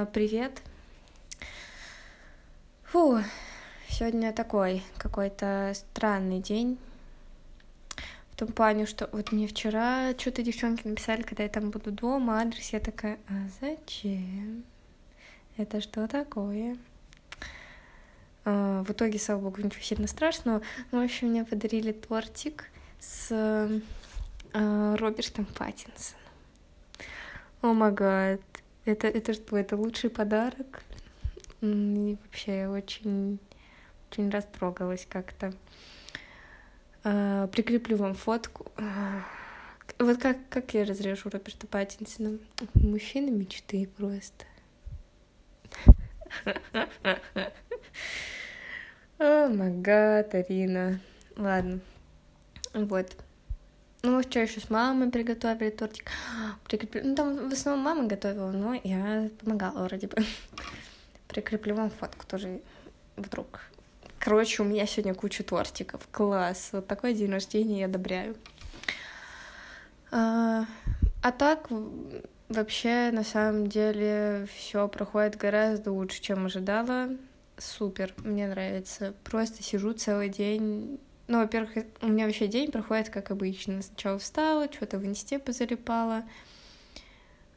А, привет. Фу, сегодня такой какой-то странный день. В том плане, что вот мне вчера что-то девчонки написали, когда я там буду дома, адрес, я такая, а зачем? Это что такое? А, в итоге, слава богу, ничего сильно страшного. Ну, в общем, мне подарили тортик с а, Робертом Паттинсоном. О май гад. Это, это что, это лучший подарок? И вообще я очень, очень растрогалась как-то. А, прикреплю вам фотку. А, вот как, как я разрежу Роберта Паттинсона? Мужчина мечты просто. О май гад, Арина. Ладно. Вот. Ну, мы вчера еще с мамой приготовили тортик. Прикреплю... Ну, там в основном мама готовила, но я помогала вроде бы. Прикреплю вам фотку тоже вдруг. Короче, у меня сегодня куча тортиков. Класс. Вот такой день рождения я одобряю. А, а так, вообще, на самом деле, все проходит гораздо лучше, чем ожидала. Супер, мне нравится. Просто сижу целый день ну, во-первых, у меня вообще день проходит как обычно. Сначала встала, что-то в инсте позалипала,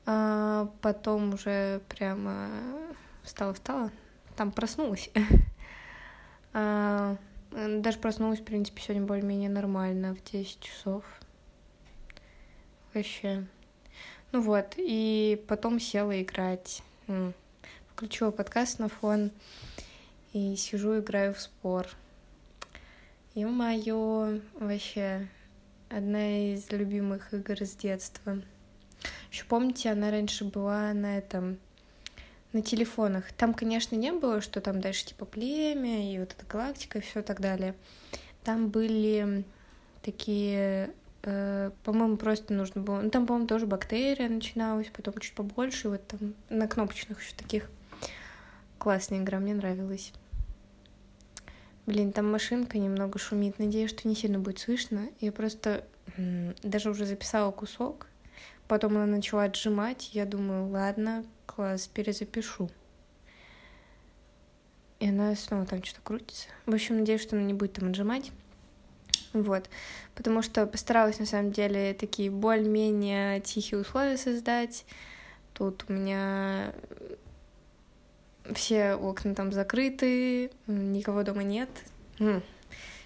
а потом уже прямо встала-встала, там проснулась. а, даже проснулась, в принципе, сегодня более-менее нормально, в 10 часов. Вообще. Ну вот, и потом села играть. Включила подкаст на фон и сижу, играю в спор. Ё-моё, вообще, одна из любимых игр с детства. Еще помните, она раньше была на этом, на телефонах. Там, конечно, не было, что там дальше типа племя и вот эта галактика и все так далее. Там были такие, э, по-моему, просто нужно было. Ну, там, по-моему, тоже бактерия начиналась, потом чуть побольше, вот там на кнопочных еще таких. Классная игра, мне нравилась. Блин, там машинка немного шумит. Надеюсь, что не сильно будет слышно. Я просто даже уже записала кусок. Потом она начала отжимать. Я думаю, ладно, класс, перезапишу. И она снова там что-то крутится. В общем, надеюсь, что она не будет там отжимать. Вот. Потому что постаралась, на самом деле, такие более-менее тихие условия создать. Тут у меня все окна там закрыты, никого дома нет.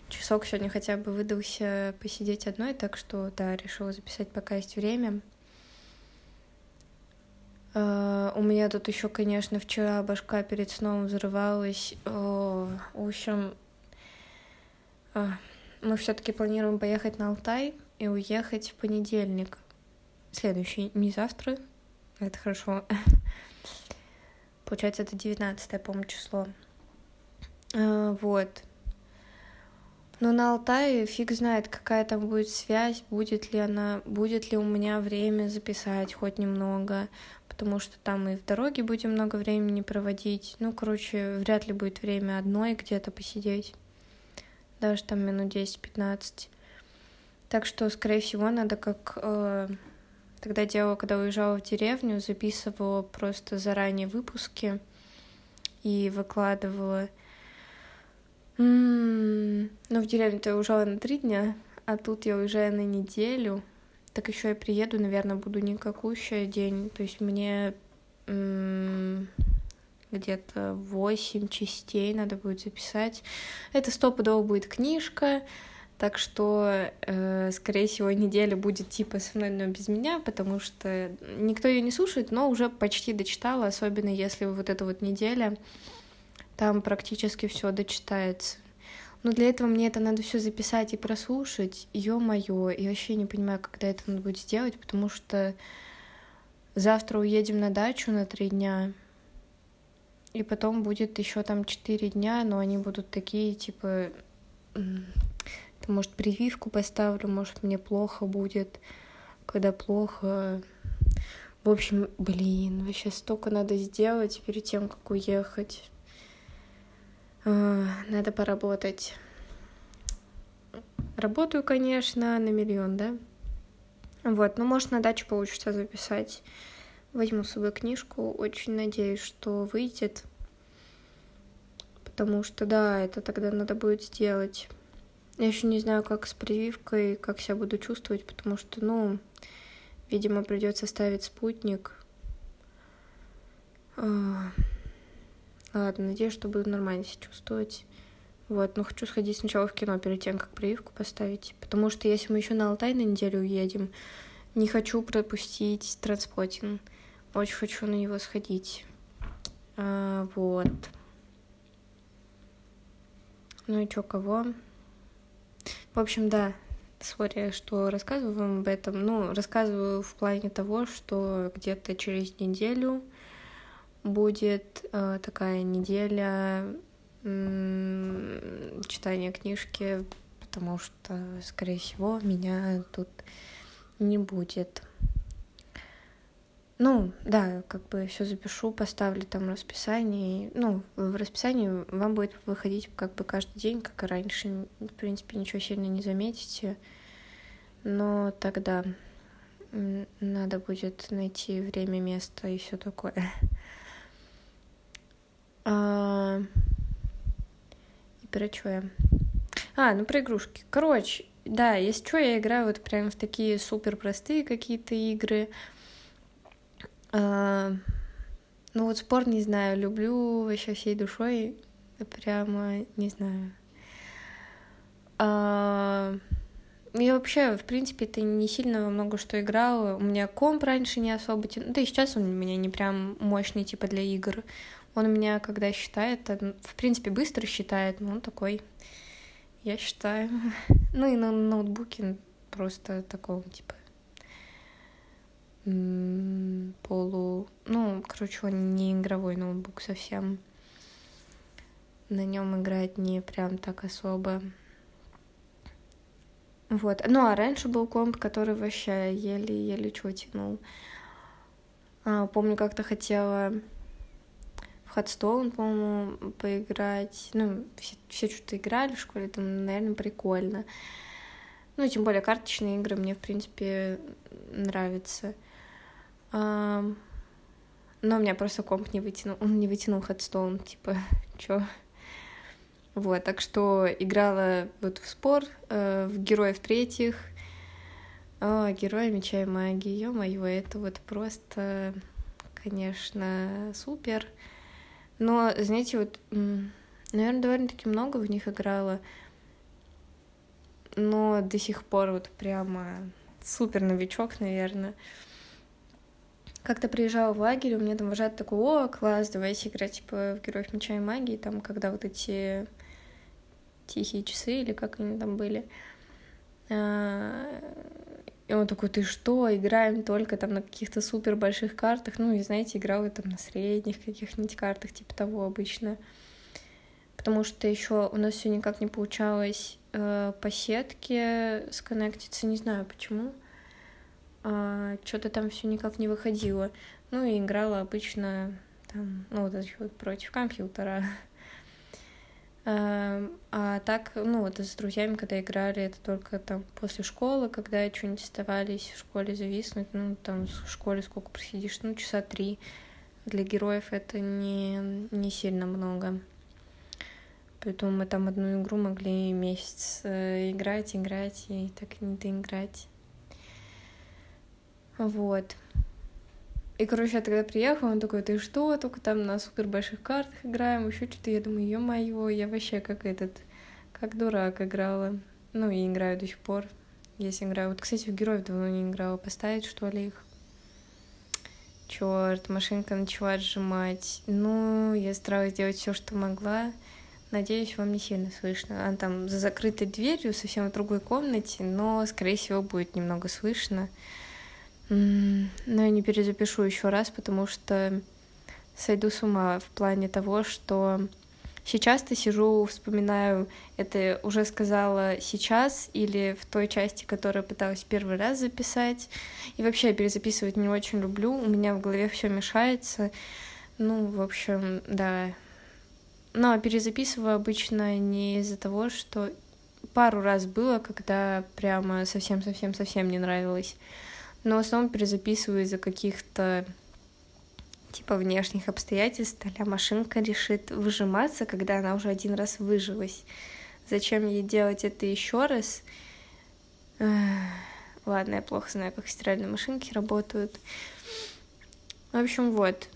Часок сегодня хотя бы выдался посидеть одной, так что, да, решила записать, пока есть время. Uh, у меня тут еще, конечно, вчера башка перед сном взрывалась. В общем, uh, мы все-таки планируем поехать на Алтай и уехать в понедельник. Следующий, не завтра. Это хорошо. Получается, это 19 по-моему, число. А, вот. Но на Алтае фиг знает, какая там будет связь, будет ли она, будет ли у меня время записать хоть немного, потому что там мы в дороге будем много времени проводить. Ну, короче, вряд ли будет время одной где-то посидеть. Даже там минут 10-15. Так что, скорее всего, надо как э, Тогда делала, когда уезжала в деревню, записывала просто заранее выпуски и выкладывала. М-м-м. Ну, в деревню-то я уезжала на три дня, а тут я уезжаю на неделю. Так еще я приеду, наверное, буду никакущая день. То есть мне м-м, где-то восемь частей надо будет записать. Это стопудово будет книжка. Так что, э, скорее всего, неделя будет типа со мной, но без меня, потому что никто ее не слушает, но уже почти дочитала, особенно если вот эта вот неделя, там практически все дочитается. Но для этого мне это надо все записать и прослушать. Ё-моё, и вообще не понимаю, когда это надо будет сделать, потому что завтра уедем на дачу на три дня, и потом будет еще там четыре дня, но они будут такие, типа, может, прививку поставлю, может, мне плохо будет. Когда плохо... В общем, блин, вообще столько надо сделать перед тем, как уехать. А, надо поработать. Работаю, конечно, на миллион, да? Вот, ну, может, на дачу получится записать. Возьму с собой книжку, очень надеюсь, что выйдет. Потому что, да, это тогда надо будет сделать. Я еще не знаю, как с прививкой, как себя буду чувствовать, потому что, ну, видимо, придется ставить спутник. А, ладно, надеюсь, что буду нормально себя чувствовать. Вот, но хочу сходить сначала в кино перед тем, как прививку поставить. Потому что если мы еще на Алтай на неделю уедем, не хочу пропустить транспотинг. Очень хочу на него сходить. А, вот. Ну и чё, кого? В общем, да, сори, что рассказываю вам об этом. Ну, рассказываю в плане того, что где-то через неделю будет э, такая неделя э, читания книжки, потому что, скорее всего, меня тут не будет. Ну, да, как бы все запишу, поставлю там расписание. Ну, в расписании вам будет выходить как бы каждый день, как и раньше. В принципе, ничего сильно не заметите. Но тогда надо будет найти время, место и все такое. А... И про что я? А, ну про игрушки. Короче, да, если что, я играю вот прям в такие супер простые какие-то игры. А, ну вот спорт, не знаю, люблю вообще всей душой, прямо, не знаю. А, я вообще, в принципе, это не сильно во много что играла. У меня комп раньше не особо... Ну, да и сейчас он у меня не прям мощный, типа, для игр. Он у меня, когда считает, в принципе, быстро считает, но он такой, я считаю. Ну и на ноутбуке просто такого, типа, полу... Ну, короче, он не игровой ноутбук совсем. На нем играть не прям так особо. Вот. Ну, а раньше был комп, который вообще еле-еле что тянул. А, помню, как-то хотела в Хадстоун, по-моему, поиграть. Ну, все, все что-то играли в школе, там, наверное, прикольно. Ну, тем более карточные игры мне, в принципе, нравятся. Но у меня просто комп не вытянул, он не вытянул хедстоун, типа, чё? Вот, так что играла вот в спор, э, в героев третьих, о, героя меча и магии, ё-моё, это вот просто, конечно, супер. Но, знаете, вот, наверное, довольно-таки много в них играла, но до сих пор вот прямо супер новичок, наверное. Как-то приезжала в лагерь, у меня там вожатый такой, о, класс, давайте играть, типа, в Героев Меча и Магии, там, когда вот эти тихие часы, или как они там были. А, и он такой, ты что, играем только там на каких-то супер больших картах, ну, и, знаете, играл я там на средних каких-нибудь картах, типа того обычно. Потому что еще у нас все никак не получалось э, по сетке сконнектиться, не знаю почему а, что-то там все никак не выходило. Ну и играла обычно там, ну вот вот против компьютера. А, а так, ну вот с друзьями, когда играли, это только там после школы, когда что-нибудь оставались в школе зависнуть, ну там в школе сколько просидишь, ну часа три. Для героев это не, не сильно много. Поэтому мы там одну игру могли месяц э, играть, играть и так не доиграть. Вот. И, короче, я тогда приехала, он такой, ты что, только там на супер больших картах играем, еще что-то. Я думаю, ё-моё, я вообще как этот, как дурак играла. Ну, и играю до сих пор, если играю. Вот, кстати, в героев давно не играла. Поставить, что ли, их? Черт, машинка начала отжимать. Ну, я старалась сделать все, что могла. Надеюсь, вам не сильно слышно. Она там за закрытой дверью, совсем в другой комнате, но, скорее всего, будет немного слышно. Но я не перезапишу еще раз, потому что сойду с ума в плане того, что сейчас-то сижу, вспоминаю, это уже сказала сейчас или в той части, которую пыталась первый раз записать. И вообще перезаписывать не очень люблю, у меня в голове все мешается. Ну, в общем, да. Но перезаписываю обычно не из-за того, что пару раз было, когда прямо совсем-совсем-совсем не нравилось но в основном перезаписываю из-за каких-то типа внешних обстоятельств, а машинка решит выжиматься, когда она уже один раз выжилась. Зачем ей делать это еще раз? Ладно, я плохо знаю, как стиральные машинки работают. В общем, вот.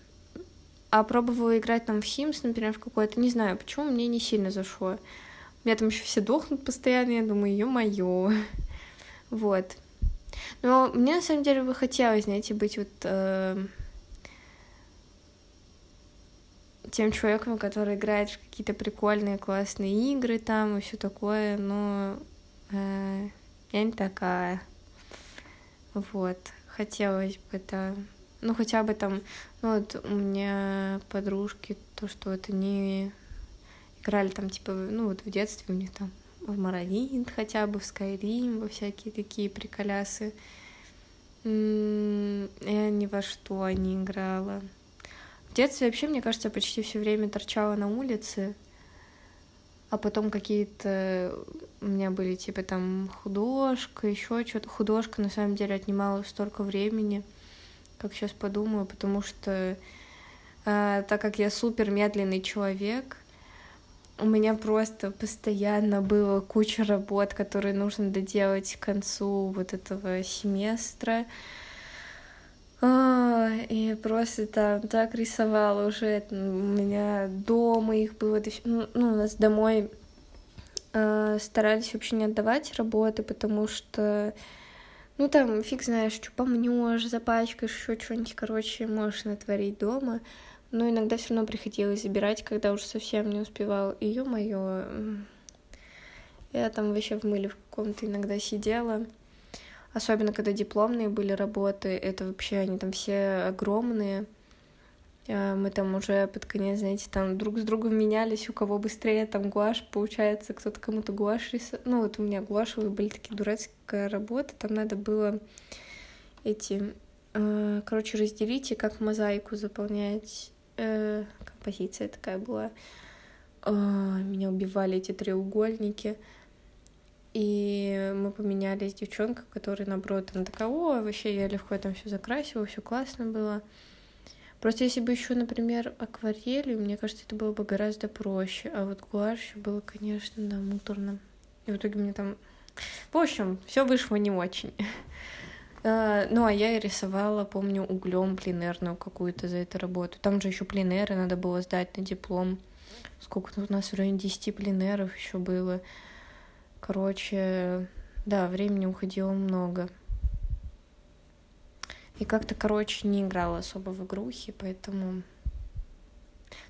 А пробовала играть там в Sims, например, в какой-то, не знаю, почему мне не сильно зашло. У меня там еще все дохнут постоянно, я думаю, ё-моё. Вот. Но мне на самом деле бы хотелось, знаете, быть вот э, тем человеком, который играет в какие-то прикольные, классные игры там и все такое, но э, я не такая. Вот. Хотелось бы это ну, хотя бы там, ну, вот у меня подружки, то, что это не играли там, типа, ну, вот в детстве у них там в Моровинт хотя бы, в Скайрим, во всякие такие приколясы. Я ни во что не играла. В детстве вообще, мне кажется, почти все время торчала на улице, а потом какие-то у меня были типа там художка, еще что-то. Художка на самом деле отнимала столько времени как сейчас подумаю, потому что э, так как я супер медленный человек, у меня просто постоянно было куча работ, которые нужно доделать к концу вот этого семестра. А, и просто там так рисовала уже. У меня дома их было. Ну, ну, у нас домой э, старались вообще не отдавать работы, потому что ну, там, фиг знаешь, что помнешь, запачкаешь, еще что-нибудь, короче, можешь натворить дома. Но иногда все равно приходилось забирать, когда уже совсем не успевал. И ё-моё, я там вообще в мыле в каком-то иногда сидела. Особенно, когда дипломные были работы, это вообще, они там все огромные. А, мы там уже под конец, знаете, там друг с другом менялись, у кого быстрее там гуашь, получается, кто-то кому-то гуашь рисует. Ну, вот у меня гуашевые были такие дурацкая работа, там надо было эти, э, короче, разделить и как мозаику заполнять. Э, композиция такая была. Э, меня убивали эти треугольники. И мы поменялись с девчонкой, которая, наоборот, она такая, о, вообще я легко там все закрасила, все классно было. Просто если бы еще, например, акварелью, мне кажется, это было бы гораздо проще. А вот гуашью было, конечно, да, муторно. И в итоге мне там... В общем, все вышло не очень. А, ну, а я и рисовала, помню, углем пленерную какую-то за эту работу. Там же еще пленеры надо было сдать на диплом. Сколько у нас в районе 10 пленеров еще было. Короче, да, времени уходило много. И как-то, короче, не играла особо в игрухи, поэтому...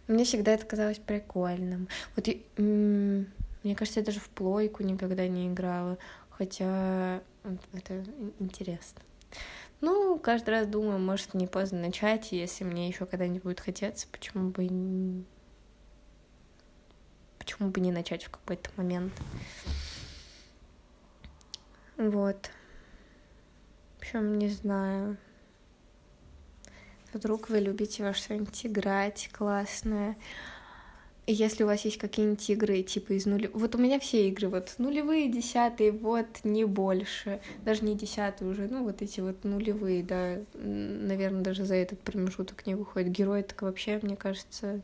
Мне всегда это казалось прикольным. Вот и, мне кажется, я даже в плойку никогда не играла, хотя это интересно. Ну, каждый раз думаю, может, не поздно начать, если мне еще когда-нибудь будет хотеться, почему бы почему бы не начать в какой-то момент. Вот. В общем, не знаю. Вдруг вы любите во что-нибудь играть классное. Если у вас есть какие-нибудь игры, типа из нуля... Вот у меня все игры, вот нулевые, десятые, вот, не больше. Даже не десятые уже, ну, вот эти вот нулевые, да. Наверное, даже за этот промежуток не выходит. Герой так вообще, мне кажется,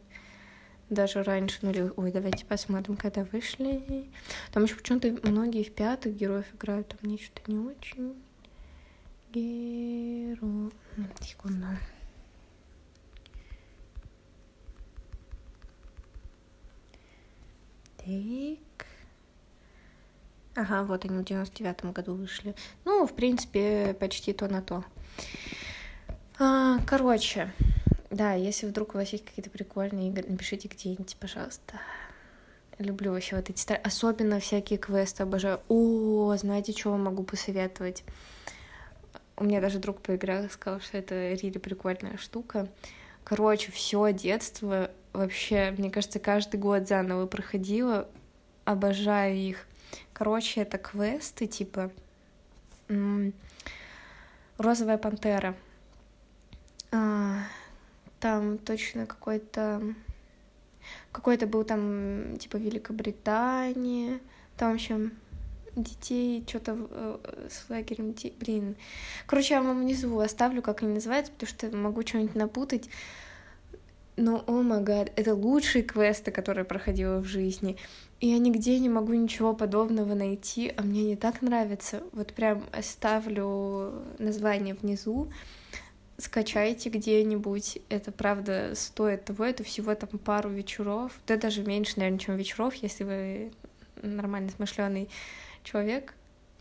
даже раньше нулевых. Ой, давайте посмотрим, когда вышли. Там еще почему-то многие в пятых героев играют, а мне что-то не очень. Герой... Секунду. Так. Ага, вот они в девяносто девятом году вышли. Ну, в принципе, почти то на то. А, короче, да, если вдруг у вас есть какие-то прикольные игры, напишите где-нибудь, пожалуйста. Люблю вообще вот эти старые, особенно всякие квесты обожаю. О, знаете, что вам могу посоветовать? У меня даже друг поиграл, сказал, что это really прикольная штука. Короче, все детство вообще, мне кажется, каждый год заново проходила. Обожаю их. Короче, это квесты, типа Розовая пантера. А, там точно какой-то какой-то был там типа Великобритания, там еще детей, что-то с лагерем блин. Короче, я вам внизу оставлю, как они называются, потому что могу что-нибудь напутать. Но, о май гад, это лучшие квесты, которые проходила в жизни. И я нигде не могу ничего подобного найти, а мне не так нравится. Вот прям оставлю название внизу, скачайте где-нибудь. Это правда стоит того, это всего там пару вечеров. Да даже меньше, наверное, чем вечеров, если вы нормально смышленый человек.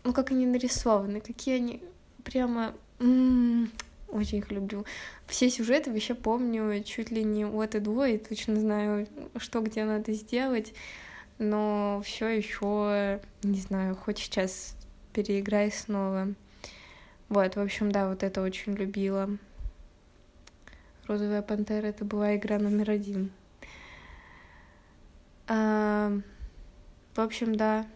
Ну, как они нарисованы, какие они прямо... М-м, очень их люблю. Все сюжеты вообще помню чуть ли не от и до, и точно знаю, что где надо сделать. Но все еще, не знаю, хоть сейчас переиграй снова. Вот, в общем, да, вот это очень любила. Розовая пантера это была игра номер один. А, в общем, да.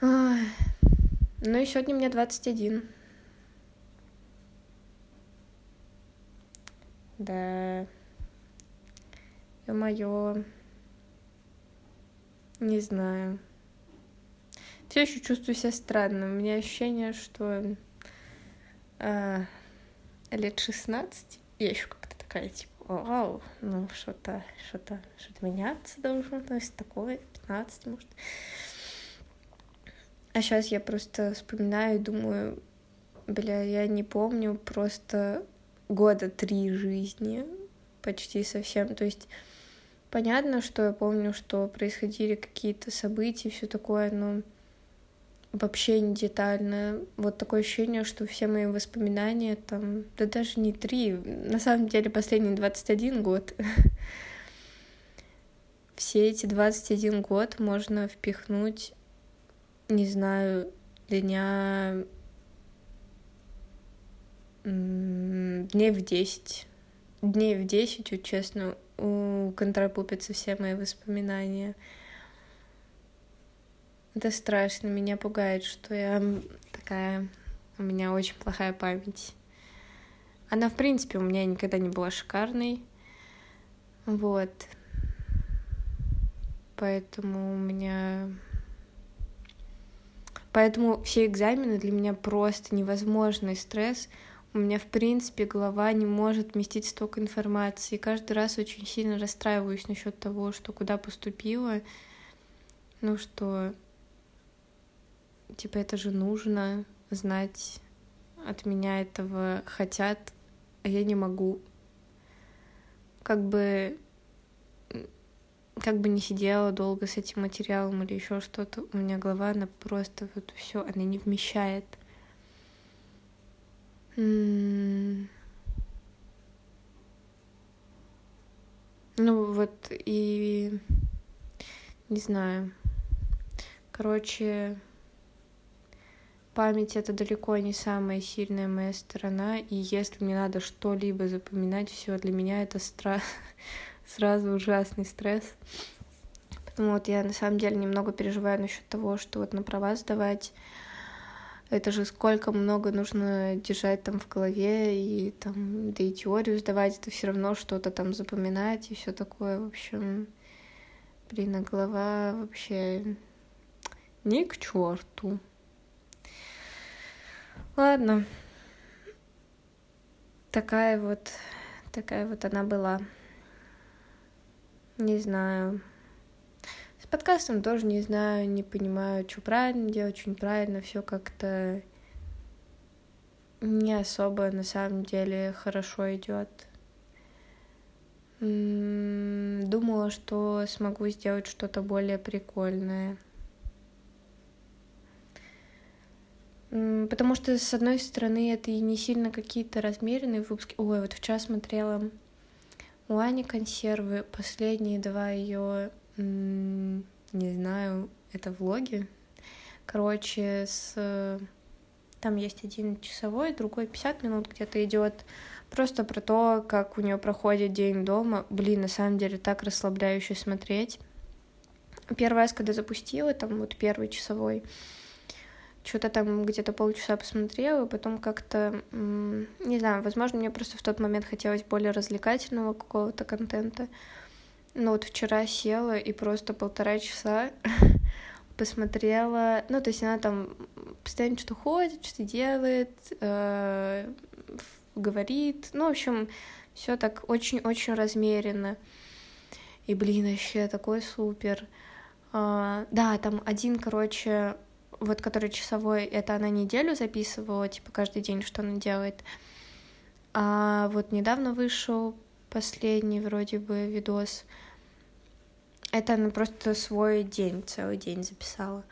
А, ну и сегодня мне 21. Да. Ё-моё. Не знаю. Все еще чувствую себя странно. У меня ощущение, что а, лет 16 я еще как-то такая, типа, вау, ну что-то, что-то, что-то меняться должно, то есть такое, 15, может. А сейчас я просто вспоминаю и думаю, бля, я не помню просто года три жизни, почти совсем. То есть понятно, что я помню, что происходили какие-то события, все такое, но вообще не детально. Вот такое ощущение, что все мои воспоминания там, да даже не три, на самом деле последний 21 год. Все эти 21 год можно впихнуть, не знаю, дня дней в 10. Дней в 10, вот честно, у контрапупятся все мои воспоминания. Это страшно, меня пугает, что я такая... У меня очень плохая память. Она, в принципе, у меня никогда не была шикарной. Вот. Поэтому у меня... Поэтому все экзамены для меня просто невозможный стресс. У меня, в принципе, голова не может вместить столько информации. Каждый раз очень сильно расстраиваюсь насчет того, что куда поступила. Ну что, типа это же нужно знать, от меня этого хотят, а я не могу. Как бы как бы не сидела долго с этим материалом или еще что-то, у меня голова, она просто вот все, она не вмещает. Ну вот и не знаю. Короче, Память — это далеко не самая сильная моя сторона, и если мне надо что-либо запоминать, все для меня это стра... сразу ужасный стресс. Поэтому вот я на самом деле немного переживаю насчет того, что вот на права сдавать, это же сколько много нужно держать там в голове, и там, да и теорию сдавать, это все равно что-то там запоминать и все такое, в общем, блин, а голова вообще не к черту. Ладно. Такая вот, такая вот она была. Не знаю. С подкастом тоже не знаю, не понимаю, что правильно делать, что неправильно. Все как-то не особо на самом деле хорошо идет. Думала, что смогу сделать что-то более прикольное. Потому что, с одной стороны, это и не сильно какие-то размеренные выпуски. Ой, вот вчера смотрела у Ани консервы, последние два ее, не знаю, это влоги. Короче, с там есть один часовой, другой 50 минут где-то идет. Просто про то, как у нее проходит день дома. Блин, на самом деле так расслабляюще смотреть. Первый раз, когда запустила, там вот первый часовой, что-то там где-то полчаса посмотрела, потом как-то, не знаю, возможно, мне просто в тот момент хотелось более развлекательного какого-то контента. Но вот вчера села и просто полтора часа посмотрела, ну, то есть она там постоянно что-то ходит, что-то делает, э, говорит. Ну, в общем, все так очень-очень размеренно. И, блин, вообще такой супер. А, да, там один, короче, вот который часовой, это она неделю записывала, типа каждый день, что она делает. А вот недавно вышел последний вроде бы видос. Это она просто свой день, целый день записала,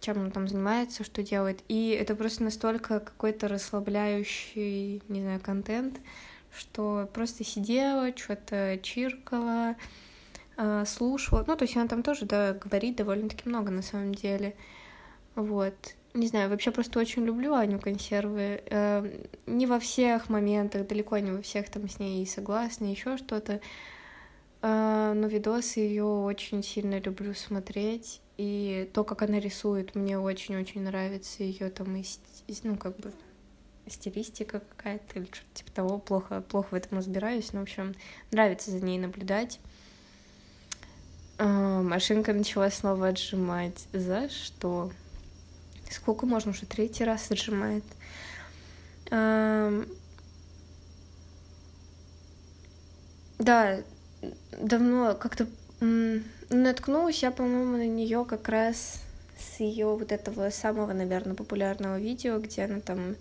чем она там занимается, что делает. И это просто настолько какой-то расслабляющий, не знаю, контент, что просто сидела, что-то чиркала, а, слушала. Ну, то есть она там тоже, да, говорит довольно-таки много на самом деле. Вот. Не знаю, вообще просто очень люблю Аню консервы. Э, не во всех моментах, далеко не во всех там с ней согласна, еще что-то. Э, но видосы ее очень сильно люблю смотреть. И то, как она рисует, мне очень-очень нравится ее там, и, ну, как бы стилистика какая-то или что-то типа того. Плохо, плохо в этом разбираюсь, но, в общем, нравится за ней наблюдать. Э, машинка начала снова отжимать. За что? Сколько можно уже третий раз отжимает? Да, давно как-то наткнулась я, по-моему, на нее как раз с ее вот этого самого, наверное, популярного видео, где она там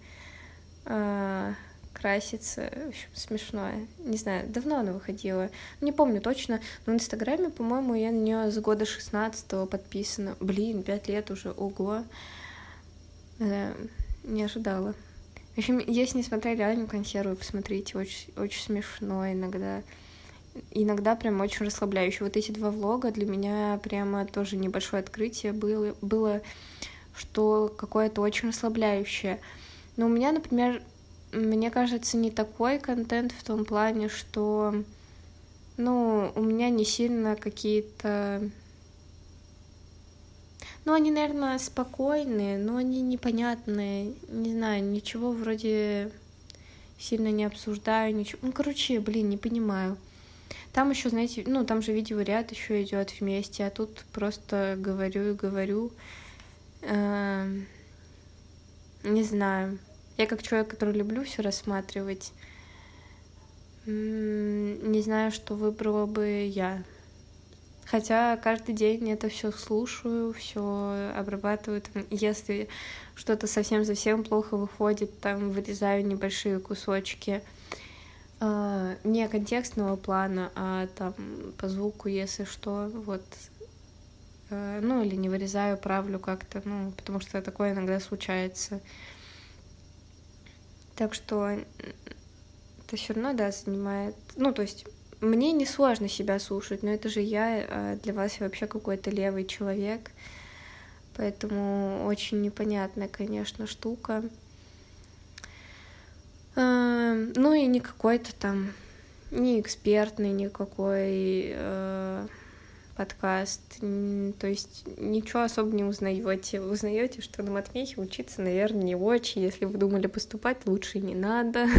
э, красится. В общем, смешное. Не знаю, давно она выходила. Не помню точно, но в Инстаграме, по-моему, я на нее с года 16 подписана. Блин, пять лет уже, ого. Да, не ожидала. В общем, если не смотрели Аню консервы, посмотрите, очень, очень смешно иногда. Иногда прям очень расслабляюще. Вот эти два влога для меня прямо тоже небольшое открытие было, было что какое-то очень расслабляющее. Но у меня, например, мне кажется, не такой контент в том плане, что, ну, у меня не сильно какие-то ну, они, наверное, спокойные, но они непонятные. Не знаю, ничего вроде сильно не обсуждаю, ничего. Ну, короче, блин, не понимаю. Там еще, знаете, ну, там же видеоряд еще идет вместе, а тут просто говорю и говорю. Эм, не знаю. Я как человек, который люблю все рассматривать, не знаю, что выбрала бы я. Хотя каждый день это все слушаю, все обрабатываю. Там, если что-то совсем-совсем плохо выходит, там вырезаю небольшие кусочки э, не контекстного плана, а там по звуку, если что, вот. Э, ну, или не вырезаю, правлю как-то, ну, потому что такое иногда случается. Так что это все равно, да, занимает. Ну, то есть мне не сложно себя слушать, но это же я, а для вас вообще какой-то левый человек. Поэтому очень непонятная, конечно, штука. А, ну и не какой-то там, не экспертный никакой э, подкаст. То есть ничего особо не узнаете. Вы узнаете, что на матмехе учиться, наверное, не очень. Если вы думали поступать, лучше не надо.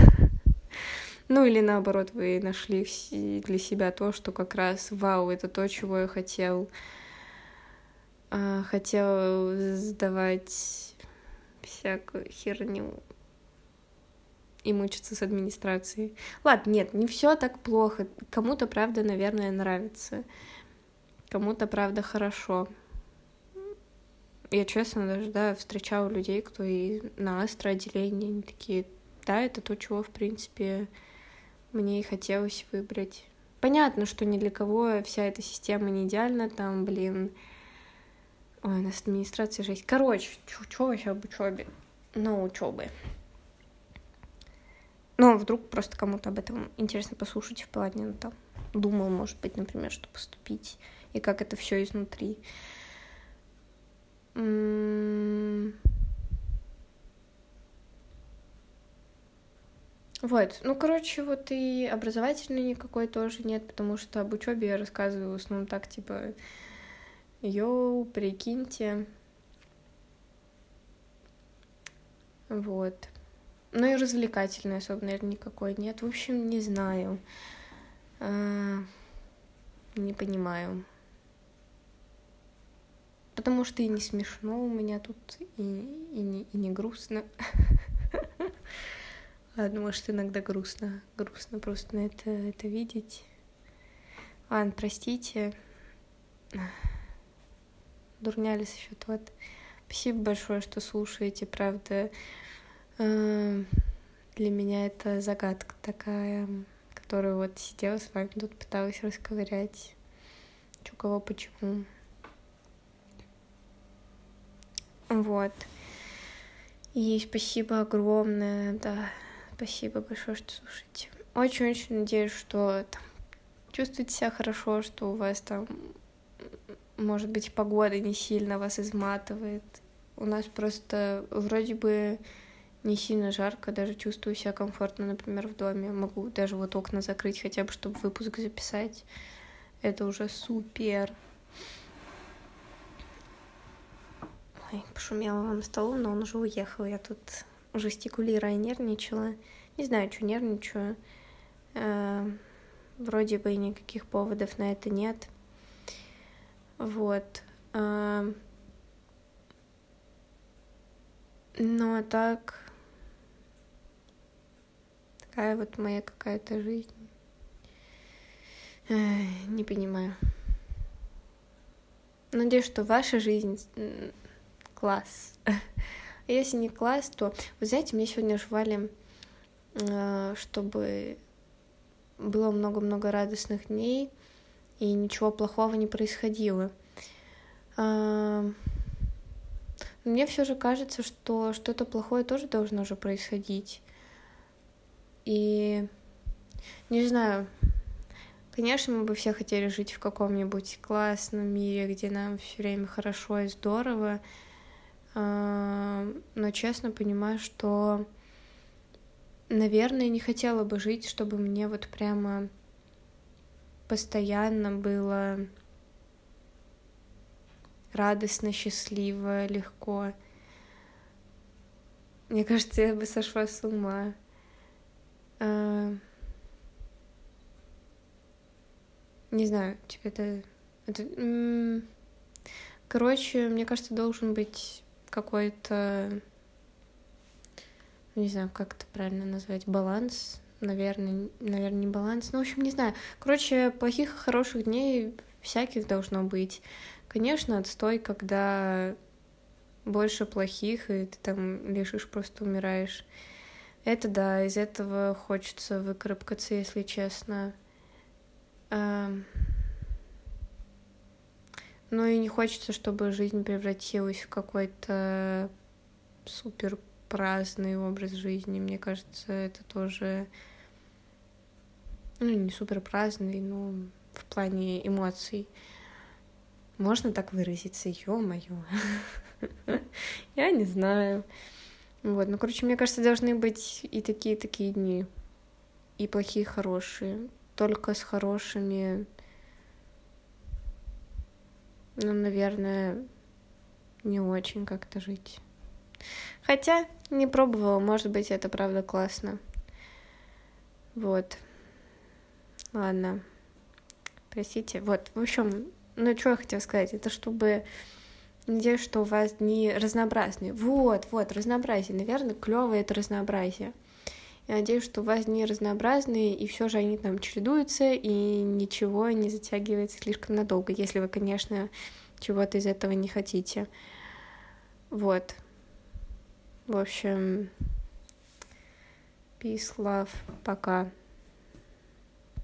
Ну или наоборот, вы нашли для себя то, что как раз вау, это то, чего я хотел. А, хотел сдавать всякую херню и мучиться с администрацией. Ладно, нет, не все так плохо. Кому-то, правда, наверное, нравится. Кому-то, правда, хорошо. Я, честно, даже, да, встречала людей, кто и на астроотделении, они такие, да, это то, чего, в принципе, мне и хотелось выбрать. Понятно, что ни для кого вся эта система не идеальна, там, блин, ой, у нас администрация жесть. Короче, что вообще об учебе? Ну, учебы. Ну, вдруг просто кому-то об этом интересно послушать в плане, ну, там, думал, может быть, например, что поступить, и как это все изнутри. М-м- Вот, ну, короче, вот и образовательный никакой тоже нет, потому что об учебе я рассказываю в основном так, типа, йоу, прикиньте. Вот. Ну и развлекательной особо, наверное, никакой нет. В общем, не знаю. А, не понимаю. Потому что и не смешно у меня тут, и, и, не, и не грустно. Ладно, может, иногда грустно. Грустно просто на это, это видеть. Ладно, простите. Дурнялись еще тот. Спасибо большое, что слушаете, правда. Эм, для меня это загадка такая, которую вот сидела с вами тут пыталась расковырять. Чё, кого, почему. Вот. И спасибо огромное, да. Спасибо большое, что слушаете. Очень-очень надеюсь, что там чувствуете себя хорошо, что у вас там, может быть, погода не сильно вас изматывает. У нас просто вроде бы не сильно жарко, даже чувствую себя комфортно, например, в доме. Могу даже вот окна закрыть, хотя бы, чтобы выпуск записать. Это уже супер. Ой, пошумела вам столу, но он уже уехал. Я тут жестикулируя нервничала. Не знаю, что нервничаю. Э, вроде бы никаких поводов на это нет. Вот. Ну, а так... Такая вот моя какая-то жизнь. Не понимаю. Надеюсь, что ваша жизнь класс. А если не класс, то... Вы знаете, мне сегодня жвали, э, чтобы было много-много радостных дней, и ничего плохого не происходило. А, мне все же кажется, что что-то плохое тоже должно же происходить. И не знаю, конечно, мы бы все хотели жить в каком-нибудь классном мире, где нам все время хорошо и здорово, но честно понимаю, что, наверное, не хотела бы жить, чтобы мне вот прямо постоянно было радостно, счастливо, легко. Мне кажется, я бы сошла с ума. Не знаю, типа это... это... Короче, мне кажется, должен быть какой-то... Не знаю, как это правильно назвать, баланс, наверное, наверное, не баланс, ну, в общем, не знаю. Короче, плохих и хороших дней всяких должно быть. Конечно, отстой, когда больше плохих, и ты там лежишь, просто умираешь. Это да, из этого хочется выкарабкаться, если честно. Но и не хочется, чтобы жизнь превратилась в какой-то супер праздный образ жизни. Мне кажется, это тоже, ну, не супер праздный, но в плане эмоций. Можно так выразиться, ё-моё. Я не знаю. Вот, ну, короче, мне кажется, должны быть и такие, такие дни. И плохие, и хорошие. Только с хорошими, ну, наверное, не очень как-то жить. Хотя не пробовала, может быть, это правда классно. Вот. Ладно. Простите. Вот, в общем, ну, что я хотела сказать, это чтобы... Надеюсь, что у вас дни разнообразные. Вот, вот, разнообразие. Наверное, клевое это разнообразие. Я надеюсь, что у вас дни разнообразные, и все же они там чередуются, и ничего не затягивается слишком надолго, если вы, конечно, чего-то из этого не хотите. Вот. В общем, peace, love, пока.